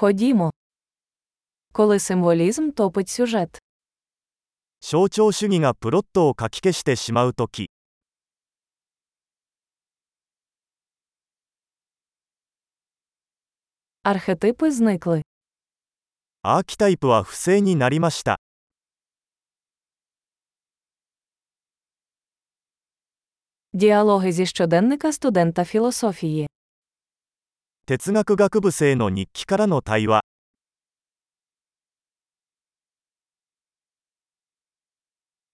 Ходімо. Коли символізм топить сюжет. 象徴主義がプロットをかき消してしまうとき Архетипи зникли. アーキタイプは不正になりました Діалоги зі щоденника студента філософії. 哲学学部生の日記からの対話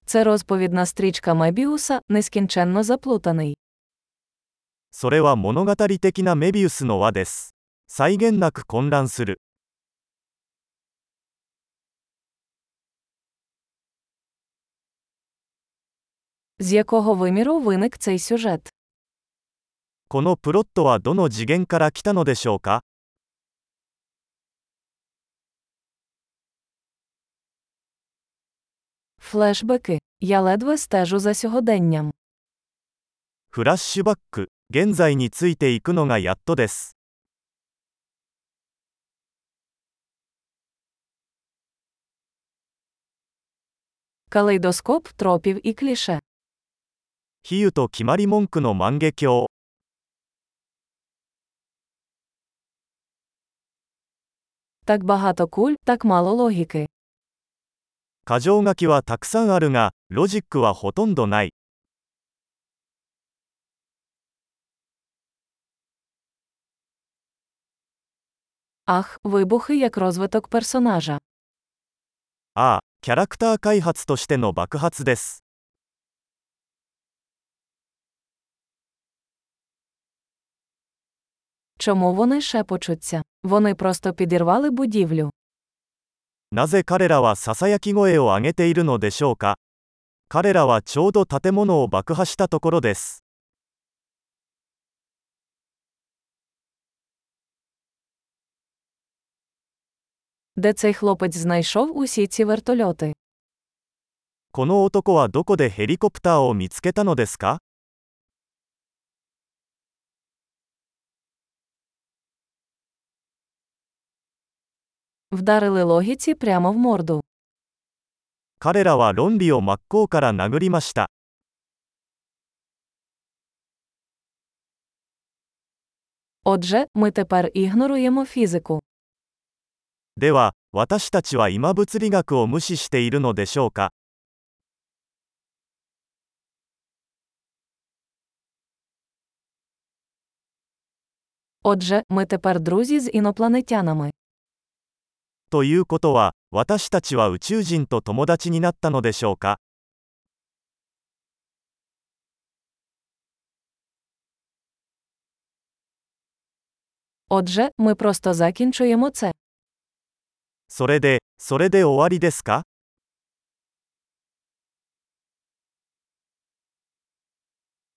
Це розповідна стрічка Мебіуса, нескінченно заплутаний. それは物語的なメビウスの輪です際限なく混乱する З якого виміру виник цей сюжет? このプロットはどの次元から来たのでしょうか Флешбеки. Я ледве стежу за сьогоденням. フラッシュバック現在についていくのがやっとです Калейдоскоп тропів і кліше. 比喩と決まり文句の万華鏡 Так багато куль, так мало логіки. 箇条書きはたくさんあるがロジックはほとんどない Ах, вибухи як розвиток персонажа. ああキャラクター開発としての爆発です Чому вони шепочуться? Вони просто підірвали будівлю. なぜ彼らはささやき声を上げているのでしょうか彼らはちょうど建物を爆破したところです Де цей хлопець знайшов усі ці вертольоти? この男はどこでヘリコプターを見つけたのですか Вдарили логіці прямо в морду. 彼らは論理を真っ向から殴りました Отже, ми тепер ігноруємо фізику. では私たちは今物理学を無視しているのでしょうか Отже, ми тепер друзі з інопланетянами. ということは私たちは宇宙人と友達になったのでしょうか？それで、それで終わりですか？